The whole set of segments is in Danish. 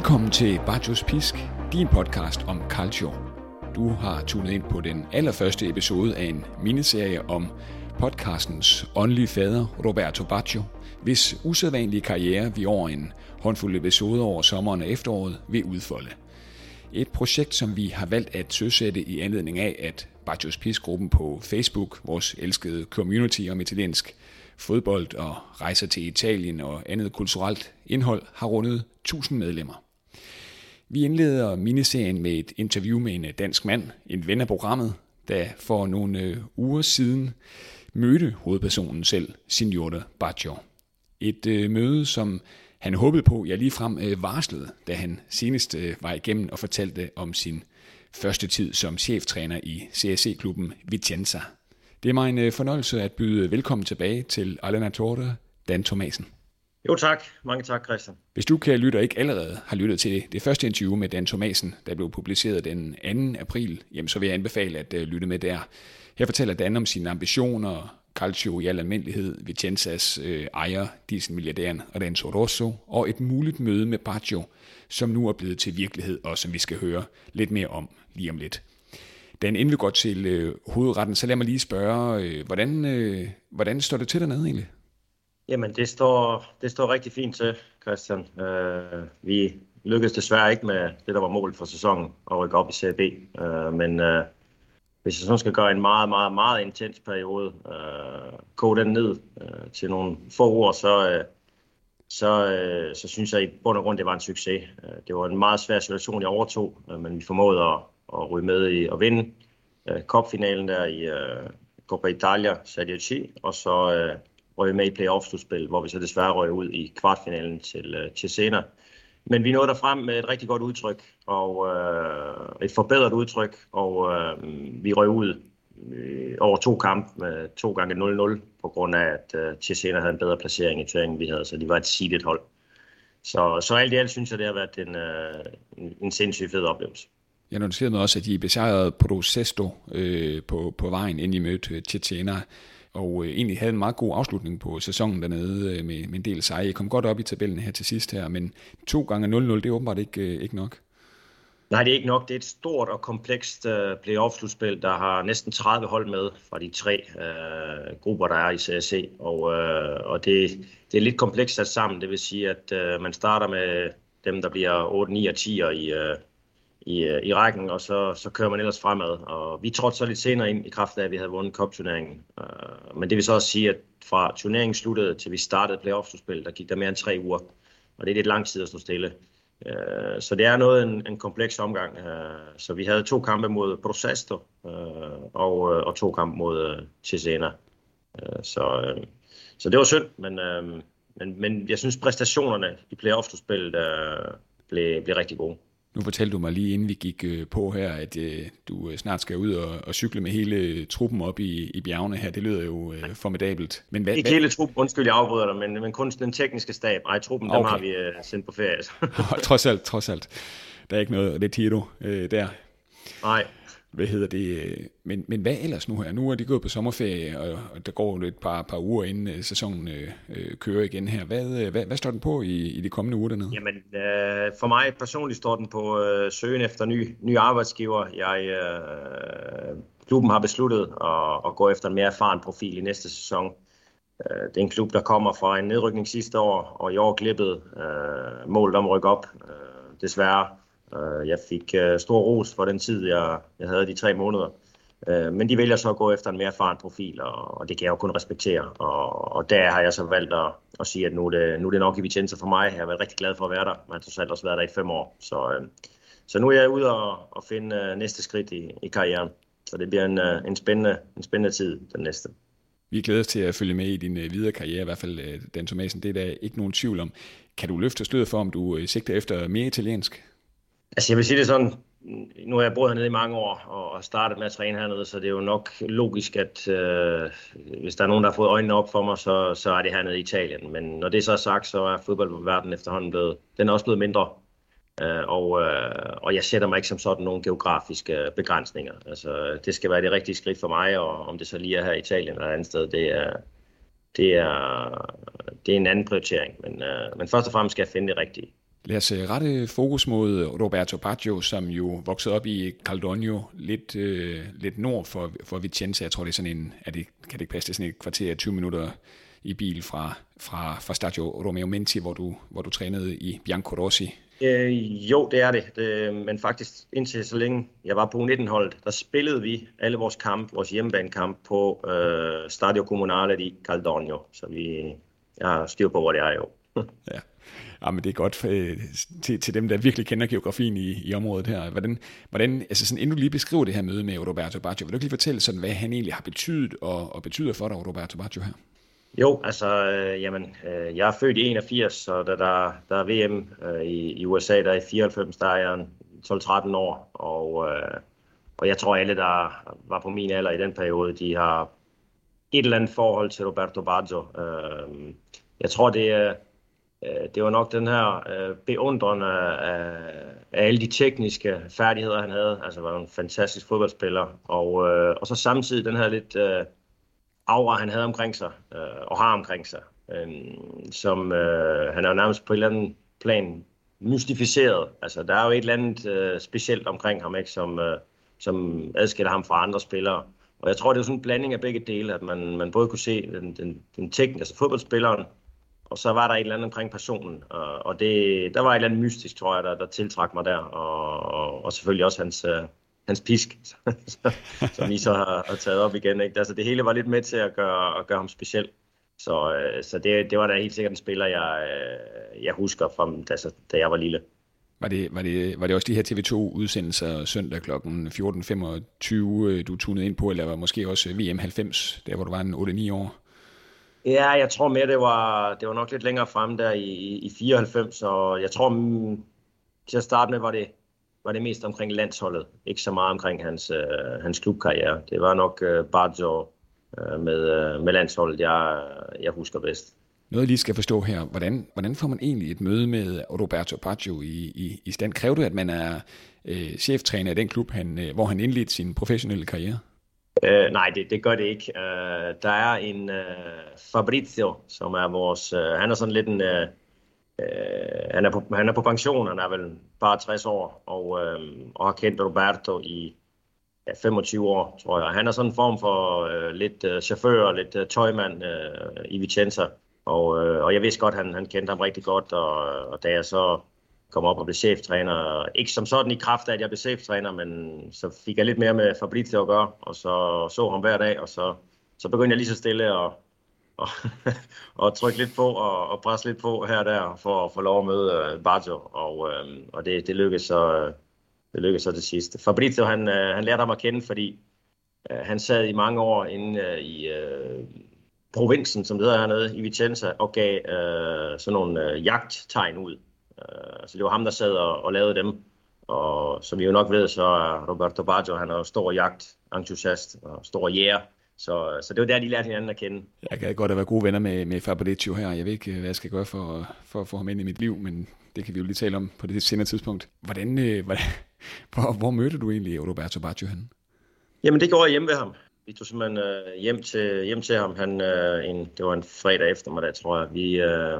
Velkommen til Bajos Pisk, din podcast om calcio. Du har tunet ind på den allerførste episode af en miniserie om podcastens åndelige fader, Roberto Baggio, hvis usædvanlige karriere vi over en håndfuld episoder over sommeren og efteråret vil udfolde. Et projekt, som vi har valgt at søsætte i anledning af, at Baggios Pisk-gruppen på Facebook, vores elskede community om italiensk fodbold og rejser til Italien og andet kulturelt indhold, har rundet 1000 medlemmer. Vi indleder miniserien med et interview med en øh, dansk mand, en ven af programmet, der for nogle øh, uger siden mødte hovedpersonen selv, Signore Baggio. Et øh, møde, som han håbede på, jeg lige frem øh, varslede, da han senest øh, var igennem og fortalte om sin første tid som cheftræner i CSC-klubben Vicenza. Det er mig en øh, fornøjelse at byde velkommen tilbage til Alena Torte, Dan Thomasen. Jo tak. Mange tak, Christian. Hvis du, kære lytter, ikke allerede har lyttet til det, det første interview med Dan Thomasen, der blev publiceret den 2. april, jamen så vil jeg anbefale at øh, lytte med der. Her fortæller Dan om sine ambitioner, Calcio i al almindelighed, Vicenzas øh, ejer, dieselmilliardæren Renzo Rosso, og et muligt møde med Baggio, som nu er blevet til virkelighed, og som vi skal høre lidt mere om lige om lidt. Dan, inden vi går til øh, hovedretten, så lad mig lige spørge, øh, hvordan, øh, hvordan står det til dernede egentlig? Jamen, det står, det står rigtig fint til, Christian. Øh, vi lykkedes desværre ikke med det, der var målet for sæsonen, at rykke op i CB. Øh, men øh, hvis jeg sådan skal gøre en meget, meget, meget intens periode, øh, koge den ned øh, til nogle få ord, så, øh, så, øh, så synes jeg i bund og grund, det var en succes. Øh, det var en meget svær situation, jeg overtog, øh, men vi formåede at, at ryge med i at vinde øh, cupfinalen der i øh, Coppa Italia Serie C, og så øh, røg med i playoff-slutspil, hvor vi så desværre røg ud i kvartfinalen til, øh, til senere. Men vi nåede derfrem med et rigtig godt udtryk, og øh, et forbedret udtryk, og øh, vi røg ud øh, over to kampe med øh, to gange 0-0, på grund af, at øh, Cesena havde en bedre placering i turneringen, vi havde, så de var et seedet hold. Så, så alt i alt synes jeg, det har været en, øh, en, sindssygt fed oplevelse. Jeg noterede også, at I besejrede Procesto øh, på, på vejen, inden I mødte øh, Cesena og øh, egentlig havde en meget god afslutning på sæsonen dernede øh, med, med en del sejre. Jeg kom godt op i tabellen her til sidst her, men to gange 0-0, det er åbenbart ikke, øh, ikke nok. Nej, det er ikke nok. Det er et stort og komplekst øh, playoff-slutspil, der har næsten 30 hold med fra de tre øh, grupper, der er i CSC. Og, øh, og det, det er lidt komplekst sat sammen. Det vil sige, at øh, man starter med dem, der bliver 8, 9 og 10 i, øh, i, øh, i rækken, og så, så kører man ellers fremad. Og vi trådte så lidt senere ind i kraft af, at vi havde vundet cup-turneringen. Uh, men det vil så også sige, at fra turneringen sluttede til vi startede playoff-spil, der gik der mere end tre uger. Og det er lidt lang tid at stå stille. Uh, så det er noget en, en kompleks omgang. Uh, så vi havde to kampe mod Procesto uh, og, uh, og to kampe mod uh, Cesena. Uh, så, uh, så det var synd, men, uh, men, men jeg synes præstationerne i playoff-spillet uh, blev, blev rigtig gode. Nu fortalte du mig lige inden vi gik øh, på her, at øh, du øh, snart skal ud og, og cykle med hele truppen op i, i bjergene her. Det lyder jo øh, formidabelt. Men hvad, Ikke hvad? hele truppen, undskyld jeg afbryder dig, men, men kun den tekniske stab. Nej, truppen, okay. dem har vi øh, sendt på ferie. trods alt, trods alt. Der er ikke noget retiro øh, der. Nej. Hvad hedder det? Øh, men, men hvad ellers nu her? Nu er de gået på sommerferie, og, og der går et par, par uger inden øh, sæsonen øh, øh, kører igen her. Hvad, hvad, hvad står den på i, i de kommende uger dernede? Jamen, øh, for mig personligt står den på øh, søgen efter ny, ny arbejdsgiver. Jeg, øh, klubben har besluttet at, at gå efter en mere erfaren profil i næste sæson. Øh, det er en klub, der kommer fra en nedrykning sidste år, og i år glippet øh, målet om at rykke op, øh, desværre. Øh, jeg fik øh, stor ros for den tid, jeg, jeg havde de tre måneder. Øh, men de vælger så at gå efter en mere erfaren profil, og, og det kan jeg jo kun respektere. Og, og der har jeg så valgt at, at sige, at nu er, det, nu er det nok i Vicenza for mig. Jeg har været rigtig glad for at være der. Man har trods alt også været der i fem år. Så, øh, så nu er jeg ude og, og finde øh, næste skridt i, i karrieren. Så det bliver en, øh, en, spændende, en spændende tid, den næste. Vi glæder os til at følge med i din videre karriere, i hvert fald Dan Thomasen. Det er der ikke nogen tvivl om. Kan du løfte sløret for, om du sigter efter mere italiensk? Altså jeg vil sige det sådan, nu har jeg boet hernede i mange år og startet med at træne hernede, så det er jo nok logisk, at øh, hvis der er nogen, der har fået øjnene op for mig, så, så er det hernede i Italien. Men når det så er sagt, så er fodboldverdenen efterhånden blevet, den er også blevet mindre. Øh, og, øh, og jeg sætter mig ikke som sådan nogle geografiske begrænsninger. Altså, det skal være det rigtige skridt for mig, og om det så lige er her i Italien eller et andet sted, det er, det er, det er en anden prioritering. Men, øh, men først og fremmest skal jeg finde det rigtige. Lad os øh, rette fokus mod Roberto Baggio, som jo voksede op i Caldogno, lidt, øh, lidt nord for, for Vicenza. Jeg tror, det er sådan en, er det, kan det ikke passe, det er sådan et kvarter 20 minutter i bil fra, fra, fra Stadio Romeo Menti, hvor du, hvor du trænede i Bianco Rossi. Øh, jo, det er det. det. Men faktisk indtil så længe jeg var på U19-holdet, der spillede vi alle vores kamp, vores hjemmebanekamp på øh, Stadio Comunale di Caldogno. Så vi, jeg har styr på, hvor det er jo. ja. Ja, men det er godt øh, til, til dem, der virkelig kender geografien i, i området her. Hvordan, hvordan, altså sådan, inden du lige beskriver det her møde med Roberto Baggio, vil du ikke lige fortælle, sådan, hvad han egentlig har betydet og, og betyder for dig, Roberto Baggio her? Jo, altså, øh, jamen, øh, jeg er født i 81, så da der, der er VM øh, i, i USA, der er i 94, der er jeg 12-13 år, og, øh, og jeg tror alle, der var på min alder i den periode, de har et eller andet forhold til Roberto Baggio. Øh, jeg tror, det er Øh, Øh, det var nok den her øh, beundrende af, af alle de tekniske færdigheder, han havde. Altså var en fantastisk fodboldspiller. Og, øh, og så samtidig den her lidt øh, aura, han havde omkring sig, øh, og har omkring sig. Øh, som øh, han er jo nærmest på et eller andet plan mystificeret. Altså der er jo et eller andet øh, specielt omkring ham, ikke, som, øh, som adskiller ham fra andre spillere. Og jeg tror, det er sådan en blanding af begge dele, at man, man både kunne se den, den, den tekniske, altså fodboldspilleren, og så var der et eller andet omkring personen, og, og det, der var et eller andet mystisk, tror jeg, der, der tiltrak mig der, og, og, og selvfølgelig også hans, øh, hans pisk, som I så har, har taget op igen. Ikke? Altså, det hele var lidt med til at gøre, at gøre ham speciel. Så, øh, så det, det var da helt sikkert en spiller, jeg, øh, jeg husker fra altså, da jeg var lille. Var det, var, det, var det også de her TV2-udsendelser søndag kl. 14.25, du tunede ind på, eller var måske også VM 90, der hvor du var en 8-9 år? Ja, jeg tror mere, det var, det var nok lidt længere frem der i, i 94, og jeg tror, mm, til at starte med var det, var det mest omkring landsholdet, ikke så meget omkring hans, øh, hans klubkarriere. Det var nok øh, Baggio øh, med, øh, med landsholdet, jeg, jeg husker bedst. Noget, jeg lige skal forstå her. Hvordan, hvordan får man egentlig et møde med Roberto Baggio i, i, i stand? Kræver det, at man er øh, cheftræner i den klub, han, øh, hvor han indledte sin professionelle karriere? Uh, nej, det, det gør det ikke. Uh, der er en uh, Fabrizio, som er vores... Uh, han er sådan lidt en... Uh, uh, han, er på, han er på pension, han er vel bare 60 år, og, uh, og har kendt Roberto i ja, 25 år, tror jeg. Han er sådan en form for uh, lidt uh, chauffør, lidt uh, tøjmand uh, i Vicenza. Og, uh, og jeg vidste godt, han, han kendte ham rigtig godt, og, og da jeg så kom op og blev cheftræner. Ikke som sådan i kraft af, at jeg blev cheftræner, men så fik jeg lidt mere med Fabrizio at gøre, og så så ham hver dag, og så, så begyndte jeg lige så stille og, og, og trykke lidt på og, og presse lidt på her og der for at få lov at møde øh, Baggio, og, uh, og det, det lykkedes så, øh, det lykkedes så til sidst. Fabrizio, han, han lærte ham at kende, fordi han sad i mange år inde uh, i uh, provinsen, som det hedder hernede i Vicenza, og gav øh, sådan nogle øh, jagttegn ud Øh, så det var ham, der sad og, og lavede dem. Og som I jo nok ved, så er Roberto Baggio, han er stor jagt, entusiast og stor jæger. Så, så det var der, de lærte hinanden at kende. Jeg kan godt være gode venner med, med Fabrizio her. Jeg ved ikke, hvad jeg skal gøre for, for at få ham ind i mit liv, men det kan vi jo lige tale om på det senere tidspunkt. Hvordan, øh, hvordan, hvor, hvor mødte du egentlig Roberto Baggio hen? Jamen, det gjorde jeg hjemme ved ham. Vi tog simpelthen øh, hjem, til, hjem til ham. Han, øh, en, det var en fredag eftermiddag, tror jeg. Vi, øh,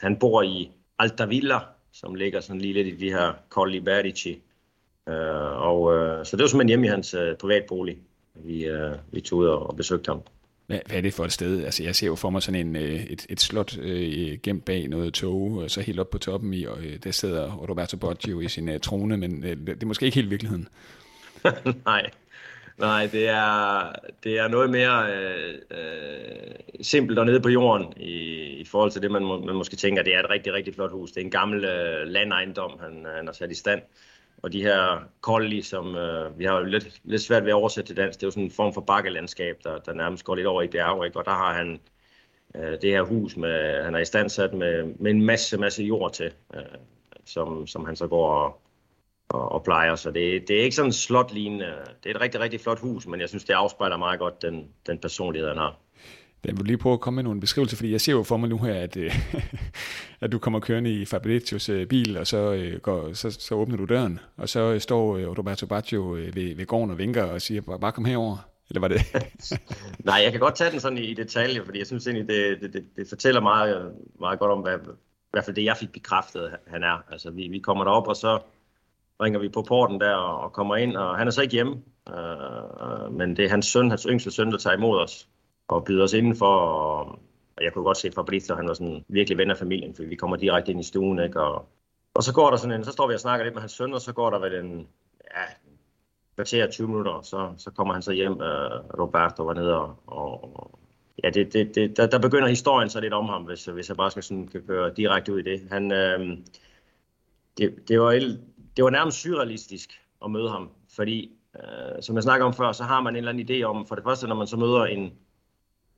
han bor i Altavilla, som ligger sådan lige lidt i de her Colli Berici. Uh, og uh, så det var simpelthen hjemme i hans uh, privatbolig, vi, uh, vi tog ud og, og besøgte ham. Hvad, hvad er det for et sted? Altså, jeg ser jo for mig sådan en, et, et slot øh, gemt bag noget tog, og så helt op på toppen i, og øh, der sidder Roberto Boggio i sin øh, trone, men øh, det er måske ikke helt virkeligheden. Nej, Nej, det er, det er noget mere øh, øh, simpelt og nede på jorden i, i forhold til det, man, må, man måske tænker, det er et rigtig, rigtig flot hus. Det er en gammel øh, landejendom, han, han har sat i stand. Og de her kolli, som øh, vi har jo lidt, lidt svært ved at oversætte til dansk, det er jo sådan en form for bakkelandskab, der, der nærmest går lidt over i bjerge, ikke? og der har han øh, det her hus, med, han er i stand sat med, med en masse, masse jord til, øh, som, som han så går og, og, og plejer. Så det, det er ikke sådan en slot lignende. Det er et rigtig, rigtig flot hus, men jeg synes, det afspejler meget godt den, den personlighed, han har. Jeg vil lige prøve at komme med nogle beskrivelser, fordi jeg ser jo for mig nu her, at, øh, at du kommer kørende i Fabricios øh, bil, og så, øh, går, så, så åbner du døren, og så står Roberto Baggio ved, ved gården og vinker og siger, bare kom herover. Eller var det? Nej, jeg kan godt tage den sådan i, i detalje, fordi jeg synes egentlig, det, det, det, det fortæller meget, meget godt om, hvad, hvert fald det, jeg fik bekræftet, han er. Altså, vi, vi kommer derop, og så ringer vi på porten der og, kommer ind, og han er så ikke hjemme. Øh, øh, men det er hans søn, hans yngste søn, der tager imod os og byder os indenfor. Og jeg kunne godt se Fabrizio, han var sådan virkelig ven af familien, for vi kommer direkte ind i stuen, ikke? Og, og så går der sådan en, så står vi og snakker lidt med hans søn, og så går der vel en, ja, kvarter 20 minutter, så, så kommer han så hjem, øh, Roberto var nede og, og ja, det, det, det, der, der begynder historien så lidt om ham, hvis, hvis jeg bare skal sådan, kan køre direkte ud i det. Han, øh, det, det, var, det var nærmest surrealistisk at møde ham, fordi øh, som jeg snakker om før, så har man en eller anden idé om, for det første, når man så møder en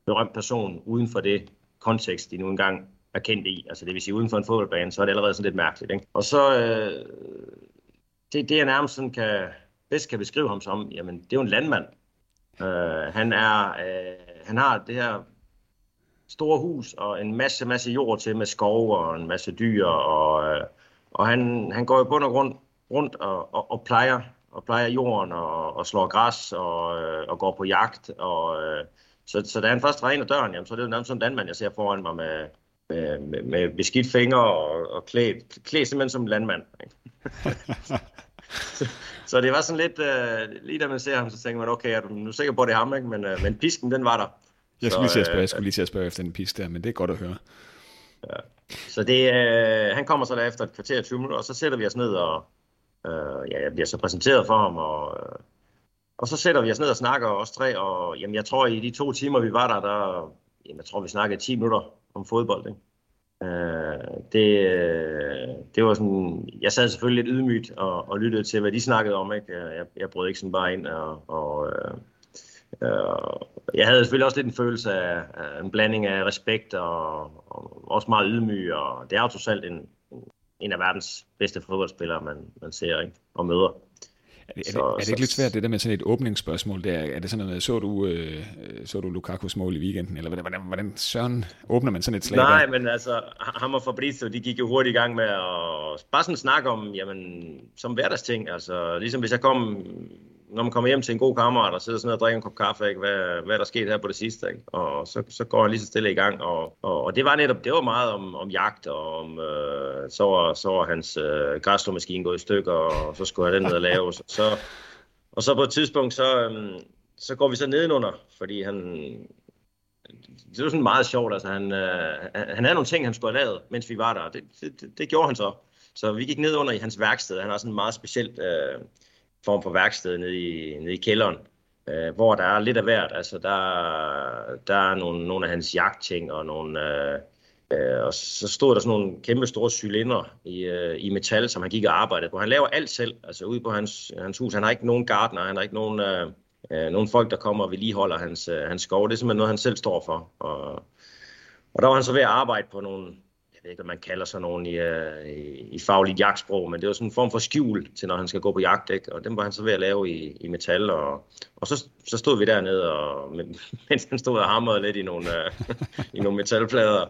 berømt person uden for det kontekst, de nu engang er kendt i, altså det vil sige uden for en fodboldbane, så er det allerede sådan lidt mærkeligt. Ikke? Og så, øh, det, det jeg nærmest sådan kan, bedst kan beskrive ham som, jamen det er jo en landmand. Øh, han, er, øh, han har det her store hus og en masse, masse jord til med skov og en masse dyr, og, øh, og han, han går jo bund og grund rundt og, og, og plejer og plejer jorden og, og slår græs og, øh, og går på jagt. Og, øh, så, så da han først ad døren, jamen, så er det jo nærmest sådan en landmand, jeg ser foran mig med, med, med, med beskidt fingre og, og klædt, klædt simpelthen som en landmand. så, så det var sådan lidt, øh, lige da man ser ham, så tænker man, okay, er du nu sikker på, at det er ham, ikke? Men, øh, men pisken, den var der. Jeg skulle, så, lige at spørge, jeg skulle lige til at spørge efter den pisk der, men det er godt at høre. Ja. Så det, øh, han kommer så der efter et kvarter 20 minutter, og så sætter vi os ned og, Øh, ja, jeg bliver så præsenteret for ham, og, øh, og så sætter vi os ned og snakker os tre, og jamen, jeg tror, i de to timer, vi var der, der jamen, jeg tror, vi snakkede 10 minutter om fodbold. Ikke? Øh, det, øh, det var sådan, jeg sad selvfølgelig lidt ydmygt og, og lyttede til, hvad de snakkede om. Ikke? Øh, jeg, jeg brød ikke sådan bare ind, og, og øh, jeg havde selvfølgelig også lidt en følelse af, af en blanding af respekt og, og også meget ydmyg, og det er jo trods alt en, en af verdens bedste fodboldspillere, man, man ser ikke? og møder. Er det, så, er, det, er det ikke lidt svært, det der med sådan et åbningsspørgsmål? Der? Er det sådan noget, så du, øh, så du Lukakus mål i weekenden, eller hvordan, hvordan søren åbner man sådan et slag? Nej, men altså, ham og Fabrizio, de gik jo hurtigt i gang med at bare sådan snakke om, jamen, som hverdagsting, altså, ligesom hvis jeg kom når man kommer hjem til en god kammerat og sidder sådan og drikker en kop kaffe, ikke? Hvad, hvad der sket her på det sidste? Ikke? Og så, så går han lige så stille i gang. Og, og, og det var netop, det var meget om, om jagt, og om, øh, så, var, så var hans øh, græslåmaskine gået i stykker, og så skulle han den ned og lave. Så, så, og så på et tidspunkt, så, øh, så går vi så nedenunder, fordi han, det var sådan meget sjovt, altså han, øh, han havde nogle ting, han skulle have lavet, mens vi var der, det, det, det, det gjorde han så. Så vi gik ned under i hans værksted, han har sådan en meget specielt øh, form for værksted nede i, nede i kælderen, øh, hvor der er lidt af hvert. Altså, der, der er nogle, nogle af hans jagtting og nogle... Øh, øh, og så stod der sådan nogle kæmpe store cylinder i, øh, i metal, som han gik og arbejdede på. Han laver alt selv, altså ude på hans, hans hus. Han har ikke nogen gardener, han har ikke nogen, øh, øh, nogen folk, der kommer og vedligeholder hans, øh, hans skov. Det er simpelthen noget, han selv står for. Og, og der var han så ved at arbejde på nogle, ved ikke, hvad man kalder sådan nogen i, øh, i, i fagligt jagtsprog, men det var sådan en form for skjul til, når han skal gå på jagt, ikke? og den var han så ved at lave i, i metal, og, og så, så stod vi dernede, og, mens han stod og hamrede lidt i nogle, øh, i nogle metalplader,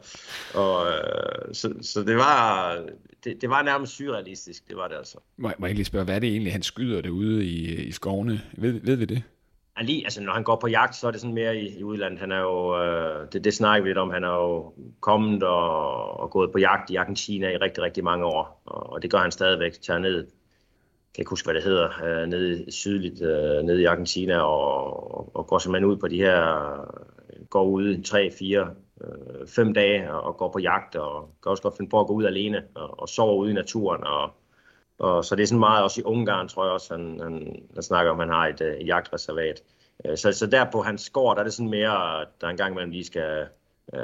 og øh, så, så det var, det, det var nærmest surrealistisk, det var det altså. Må, må jeg lige spørge, hvad er det egentlig, han skyder derude i, i skovene? Ved, ved vi det? Han lige, altså når han går på jagt, så er det sådan mere i, i udlandet. Han er jo, øh, det, det snakker vi lidt om, han er jo kommet og, og gået på jagt i Argentina i rigtig, rigtig mange år. Og, og det gør han stadigvæk. Tager ned, jeg kan ikke huske, hvad det hedder, øh, nede sydligt, øh, nede i Argentina, og, og går simpelthen ud på de her, øh, går ud 3, 4, 5 dage og, og går på jagt, og kan også godt finde på at gå ud alene og, og sove ude i naturen, og og så det er sådan meget også i Ungarn, tror jeg også, han, han, han snakker om, at han har et, øh, et jagtreservat. Øh, så, så der på hans gård, der er det sådan mere, der en gang imellem lige skal... Øh,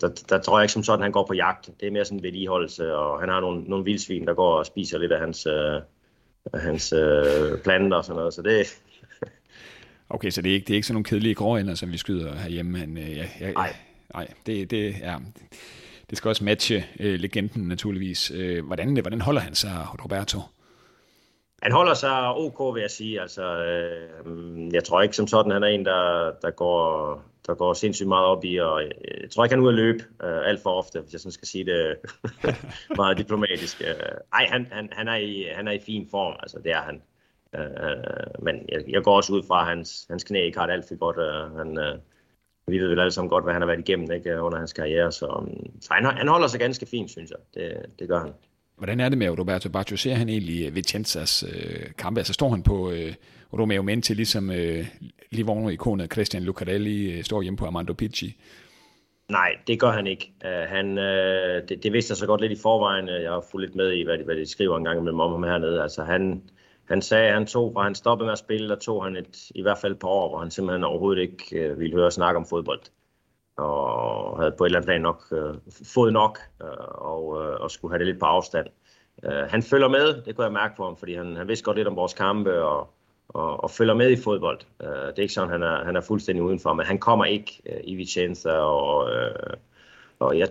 der, der tror jeg ikke som sådan, han går på jagt. Det er mere sådan vedligeholdelse, og han har nogle, nogle vildsvin, der går og spiser lidt af hans, øh, af hans øh, planter og sådan noget. Så det, Okay, så det er ikke, det er ikke sådan nogle kedelige gråænder, som vi skyder herhjemme. Men, øh, ja, ja, nej. Nej, det, det er det skal også matche øh, legenden naturligvis. Øh, hvordan, hvordan holder han sig, Roberto? Han holder sig ok, vil jeg sige. Altså, øh, jeg tror ikke som sådan, han er en, der, der, går, der går sindssygt meget op i, og øh, jeg tror ikke, han er ude at løbe øh, alt for ofte, hvis jeg sådan skal sige det meget diplomatisk. Øh, ej, han, han, han, er i, han er i fin form, altså det er han. Øh, men jeg, jeg går også ud fra, at hans, hans knæ ikke har det alt for godt. Øh, han, øh, vi ved vel alle sammen godt, hvad han har været igennem ikke, under hans karriere, så, um, så han, han holder sig ganske fint, synes jeg. Det, det gør han. Hvordan er det med Roberto Baggio? Ser han egentlig øh, Vicenzas øh, kampe? Altså står han på øh, Romeo Menti, ligesom øh, Livorno-ikonet Christian Lucarelli øh, står hjemme på Armando Picci? Nej, det gør han ikke. Uh, han, uh, det, det vidste jeg så godt lidt i forvejen. Jeg har fulgt lidt med i, hvad de, hvad de skriver en gang imellem om ham hernede. Altså, han, han sagde, at han tog, fra han stoppede med at spille, der tog han et, i hvert fald et par år, hvor han simpelthen overhovedet ikke øh, ville høre snakke om fodbold. Og havde på et eller andet plan nok øh, fået nok, øh, og, øh, og skulle have det lidt på afstand. Øh, han følger med, det kunne jeg mærke for ham, fordi han, han vidste godt lidt om vores kampe, og, og, og følger med i fodbold. Øh, det er ikke sådan, han er, han er fuldstændig udenfor, men han kommer ikke øh, i Vicenza, og, øh, og jeg,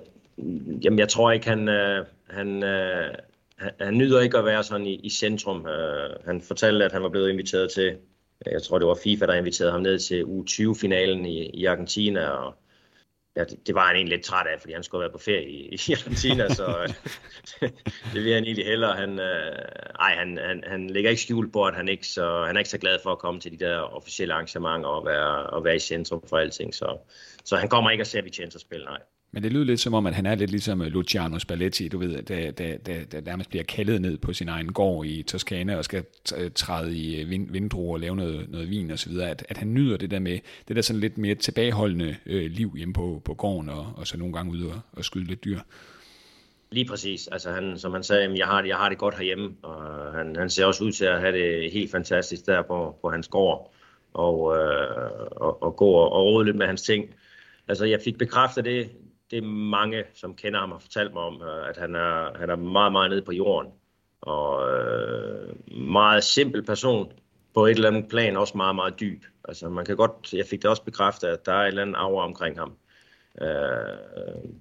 jamen, jeg tror ikke, han, Øh, han, øh, han, han nyder ikke at være sådan i, i centrum. Uh, han fortalte, at han var blevet inviteret til, jeg tror det var FIFA, der inviterede ham ned til U20-finalen i, i Argentina, og ja, det, det var han egentlig lidt træt af, fordi han skulle være på ferie i, i Argentina, så øh, det vil han egentlig hellere. Han, øh, ej, han, han, han lægger ikke skjul på, at han ikke, så, han er ikke så glad for at komme til de der officielle arrangementer og være, og være i centrum for alting, så, så han kommer ikke at se Vicenza spille, nej. Men det lyder lidt som om, at han er lidt ligesom øh, Luciano Spalletti, du ved, der, der, der, der nærmest bliver kaldet ned på sin egen gård i Toskana og skal øh, træde i øh, vind, vindruer og lave noget, noget vin og så videre, at, at han nyder det der med, det der sådan lidt mere tilbageholdende øh, liv hjemme på, på gården og, og så nogle gange ude og, og skyde lidt dyr. Lige præcis. Altså han, som han sagde, jeg har, det, jeg har det godt herhjemme, og han, han ser også ud til at have det helt fantastisk der på, på hans gård, og, øh, og, og gå og, og råde lidt med hans ting. Altså jeg fik bekræftet det, det er mange, som kender ham, har fortalt mig om, øh, at han er, han er meget, meget nede på jorden. Og øh, meget simpel person, på et eller andet plan også meget, meget dyb. Altså man kan godt, jeg fik det også bekræftet, at der er et eller andet aura omkring ham. Øh,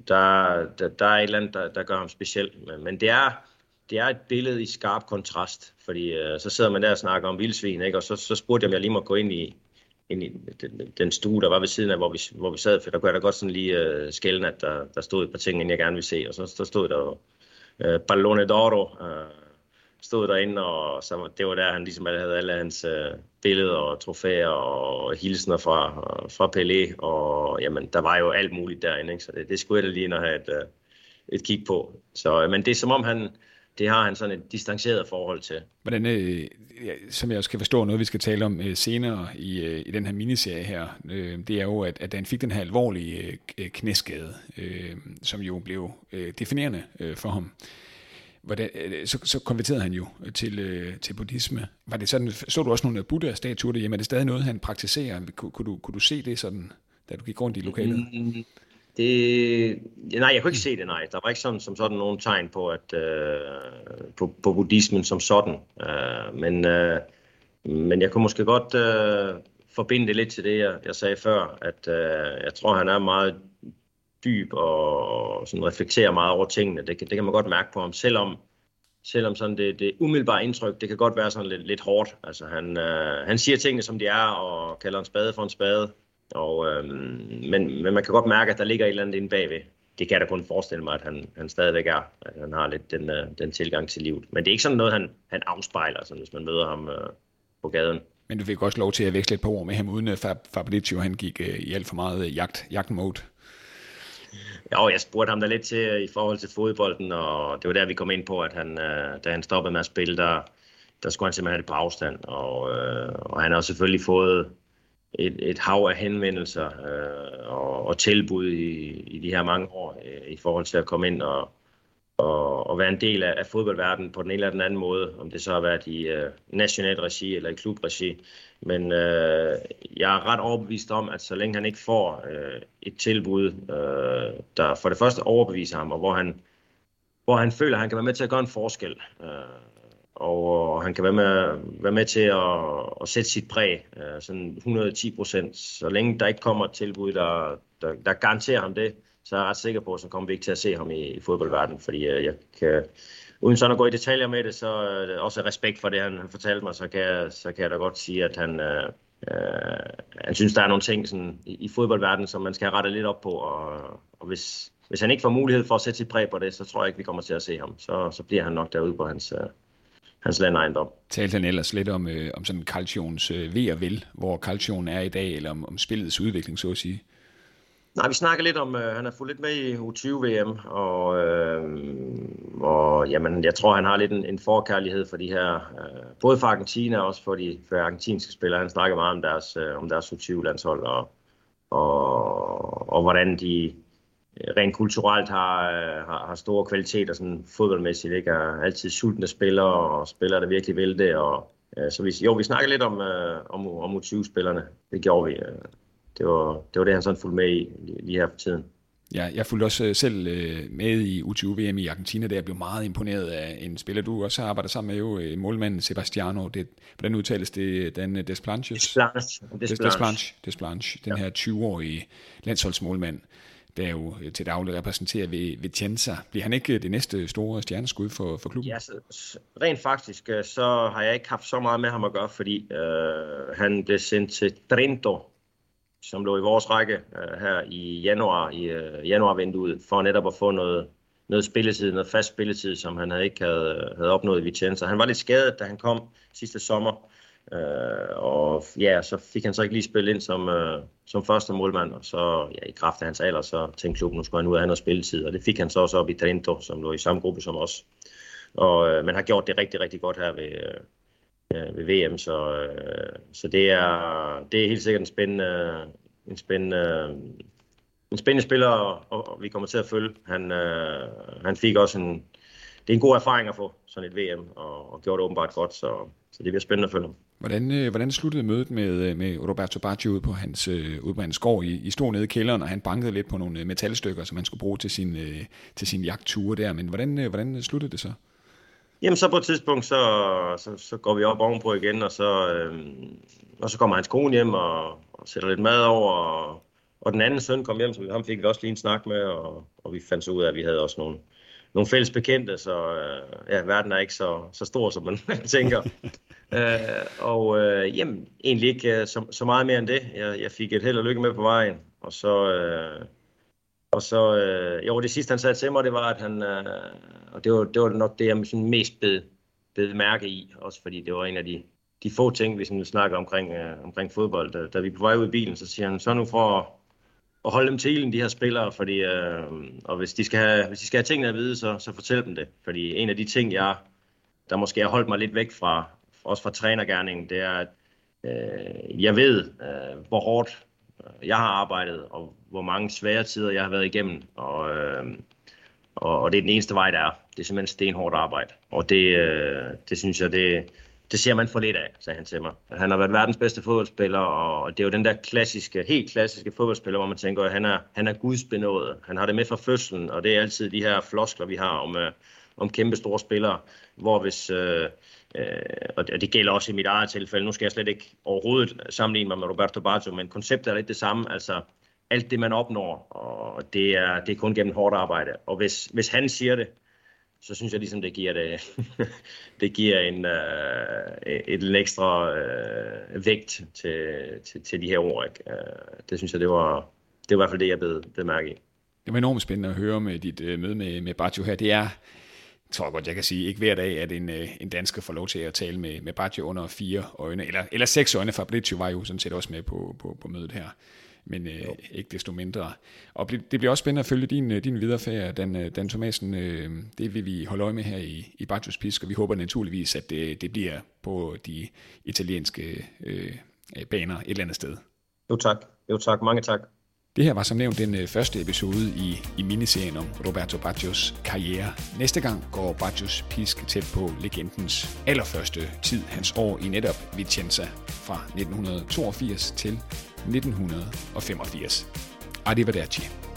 der, der, der er et eller andet, der, der gør ham speciel. Men, men det er, det er et billede i skarp kontrast, fordi øh, så sidder man der og snakker om vildsvin, ikke? og så, så spurgte jeg, om jeg lige må gå ind i, ind i den, den stue, der var ved siden af, hvor vi, hvor vi sad, for der kunne jeg da godt sådan lige uh, skælne, at der, der stod et par ting, jeg gerne ville se, og så, så stod der uh, øh, Ballone d'Oro, uh, stod derinde, og så, det var der, han ligesom havde alle hans uh, billeder og trofæer og hilsner fra, uh, fra Pelé, og jamen, der var jo alt muligt derinde, ikke? så det, det skulle jeg da lige ind og have et, uh, et kig på. Så, uh, men det er som om han, det har han sådan et distanceret forhold til. Hvordan, øh, som jeg også kan forstå, noget vi skal tale om øh, senere i, øh, i den her miniserie her, øh, det er jo, at, at han fik den her alvorlige øh, knæskade, øh, som jo blev øh, definerende øh, for ham. Hvordan, øh, så, så konverterede han jo til, øh, til buddhisme. Var det sådan, så du også nogle Buddha-statuer derhjemme? Er det stadig noget, han praktiserer? Kunne, kunne, du, kunne du se det sådan, da du gik rundt i lokalet? Det, nej, jeg kunne ikke se det, nej. Der var ikke sådan, som sådan nogen tegn på, at, øh, på, på buddhismen som sådan. Øh, men, øh, men jeg kunne måske godt øh, forbinde det lidt til det, jeg, jeg sagde før, at øh, jeg tror, han er meget dyb og sådan reflekterer meget over tingene. Det, det kan man godt mærke på ham, selvom, selvom sådan det, det umiddelbare indtryk, det kan godt være sådan lidt, lidt hårdt. Altså han, øh, han siger tingene, som de er, og kalder en spade for en spade. Og, øh, men, men man kan godt mærke, at der ligger et eller andet inde bagved. Det kan jeg da kun forestille mig, at han, han stadigvæk er. At han har lidt den, øh, den tilgang til livet. Men det er ikke sådan noget, han, han afspejler, sådan, hvis man møder ham øh, på gaden. Men du fik også lov til at veksle et par ord med ham, uden at Fabrizio han gik øh, i alt for meget øh, jagt, jagtmode. Ja, jeg spurgte ham da lidt til øh, i forhold til fodbolden, og det var der, vi kom ind på, at han, øh, da han stoppede med at spille, der, der skulle han simpelthen have det på afstand. Og, øh, og han har selvfølgelig fået et, et hav af henvendelser øh, og, og tilbud i, i de her mange år øh, i forhold til at komme ind og, og, og være en del af, af fodboldverdenen på den ene eller den anden måde, om det så har været i øh, nationalt regi eller i klubregi. Men øh, jeg er ret overbevist om, at så længe han ikke får øh, et tilbud, øh, der for det første overbeviser ham, og hvor han, hvor han føler, at han kan være med til at gøre en forskel, øh, og han kan være med, være med til at, at sætte sit præg, øh, sådan 110 procent. Så længe der ikke kommer et tilbud, der, der, der garanterer ham det, så er jeg ret sikker på, at så kommer vi ikke til at se ham i, i fodboldverdenen, fordi øh, jeg kan, uden sådan at gå i detaljer med det, så også respekt for det, han, han fortalte mig, så kan, jeg, så kan jeg da godt sige, at han, øh, øh, han synes, der er nogle ting sådan, i, i fodboldverdenen, som man skal have rettet lidt op på, og, og hvis, hvis han ikke får mulighed for at sætte sit præg på det, så tror jeg ikke, vi kommer til at se ham. Så, så bliver han nok derude på hans, øh, hans landejendom. Talte han ellers lidt om, øh, om sådan Calcions øh, ved og vel, hvor Calcion er i dag, eller om, om spillets udvikling, så at sige? Nej, vi snakker lidt om, øh, han har fulgt lidt med i U20-VM, og, øh, og jamen, jeg tror, han har lidt en, en forkærlighed for de her, øh, både for Argentina og også for de for argentinske spillere. Han snakker meget om deres, øh, om deres U20-landshold, og, og, og hvordan de rent kulturelt har, øh, har, har store kvaliteter sådan fodboldmæssigt. Ikke? Er altid sultne spillere, og spillere, der virkelig vil det. Og, øh, så vi, jo, vi snakker lidt om, øh, om, om U20-spillerne. Det gjorde vi. Øh det var, det var det, han sådan fulgte med i lige her for tiden. Ja, jeg fulgte også øh, selv øh, med i U20-VM i Argentina, der jeg blev meget imponeret af en spiller, du også har arbejdet sammen med, jo, øh, målmanden Sebastiano. Det, hvordan udtales det? Den Desplanches? Desplanche. Desplanche. Desplanche. Den ja. her 20-årige landsholdsmålmand, der jo øh, til daglig repræsenterer ved Vicenza. Bliver han ikke øh, det næste store stjerneskud for, for klubben? Ja, så, rent faktisk, øh, så har jeg ikke haft så meget med ham at gøre, fordi øh, han blev sendt til Trento som lå i vores række øh, her i januar, i øh, januarvinduet, for netop at få noget, noget spilletid, noget fast spilletid, som han havde ikke havde, havde opnået i Vicenza. Han var lidt skadet, da han kom sidste sommer, Øh, og ja, så fik han så ikke lige spillet ind som, øh, som første målmand, og så ja, i kraft af hans alder, så tænkte klubben, nu skulle han ud af andre spilletid, og det fik han så også op i Trento, som lå i samme gruppe som os. Og øh, man har gjort det rigtig, rigtig godt her ved, øh, ved VM, så, øh, så det, er, det er helt sikkert en spændende, en spændende, en spændende spiller, og, og vi kommer til at følge. Han, øh, han fik også en, det er en god erfaring at få sådan et VM, og, og gjorde det åbenbart godt, så, så det bliver spændende at følge Hvordan, øh, hvordan sluttede mødet med, øh, med Roberto Baggio ude på hans, øh, ude på hans gård? I, I stod nede i kælderen, og han bankede lidt på nogle metalstykker, som han skulle bruge til sin, til sin jagtture der. Men hvordan, hvordan sluttede det så? Jamen så på et tidspunkt, så, så, så går vi op ovenpå igen, og så, øh, og så kommer hans kone hjem og, og sætter lidt mad over. Og, og den anden søn kom hjem, så ham fik vi også lige en snak med, og, og vi fandt så ud af, at vi havde også nogle, nogle fælles bekendte, så øh, ja, verden er ikke så, så stor, som man tænker. øh, og øh, jamen, egentlig ikke øh, så, så meget mere end det. Jeg, jeg fik et held og lykke med på vejen, og så... Øh, og så, øh, jo, det sidste han sagde til mig, det var, at han, øh, og det var, det var nok det, jeg sådan mest bed, bed mærke i, også fordi det var en af de, de få ting, vi sådan snakker omkring, øh, omkring fodbold. Da, da vi er på vej ud i bilen, så siger han, så nu for at, holde dem til ilden, de her spillere, fordi, øh, og hvis de, skal have, hvis de skal have tingene at vide, så, så fortæl dem det. Fordi en af de ting, jeg, der måske har holdt mig lidt væk fra, også fra trænergærningen, det er, at øh, jeg ved, øh, hvor hårdt øh, jeg har arbejdet, og hvor mange svære tider jeg har været igennem. Og, øh, og, og det er den eneste vej, der er. Det er simpelthen stenhårdt arbejde. Og det, øh, det synes jeg, det, det ser man for lidt af, sagde han til mig. Han har været verdens bedste fodboldspiller, og det er jo den der klassiske, helt klassiske fodboldspiller, hvor man tænker, at han er, han er gudsbenået. Han har det med fra fødslen, og det er altid de her floskler, vi har om, øh, om kæmpe store spillere, hvor hvis... Øh, Øh, og det gælder også i mit eget tilfælde. Nu skal jeg slet ikke overhovedet sammenligne mig med Roberto Baggio, men konceptet er lidt det samme. Altså, alt det, man opnår, og det er, det er kun gennem hårdt arbejde. Og hvis, hvis han siger det, så synes jeg ligesom, det giver, det, det giver en, øh, et, en ekstra øh, vægt til, til, til de her ord. Ikke? Øh, det synes jeg, det var, det var i hvert fald det, jeg blev, blev mærke i. Det var enormt spændende at høre med dit øh, møde med, med Baggio her. Det er, tror jeg godt, jeg kan sige, ikke hver dag, at en, øh, en dansker får lov til at tale med, med Baggio under fire øjne, eller, eller seks øjne. Fabrizio var jo sådan set også med på, på, på mødet her, men øh, ikke desto mindre. Og det bliver også spændende at følge din, øh, din viderefærd, Dan, øh, Dan Thomasen. Øh, det vil vi holde øje med her i, i Baggios Pisk, og vi håber naturligvis, at det, det bliver på de italienske øh, baner et eller andet sted. Jo tak. Jo tak. Mange tak. Det her var som nævnt den øh, første episode i, i miniserien om Roberto Baggios karriere. Næste gang går Baggios pisk tæt på legendens allerførste tid, hans år i netop Vicenza fra 1982 til 1985. Arrivederci.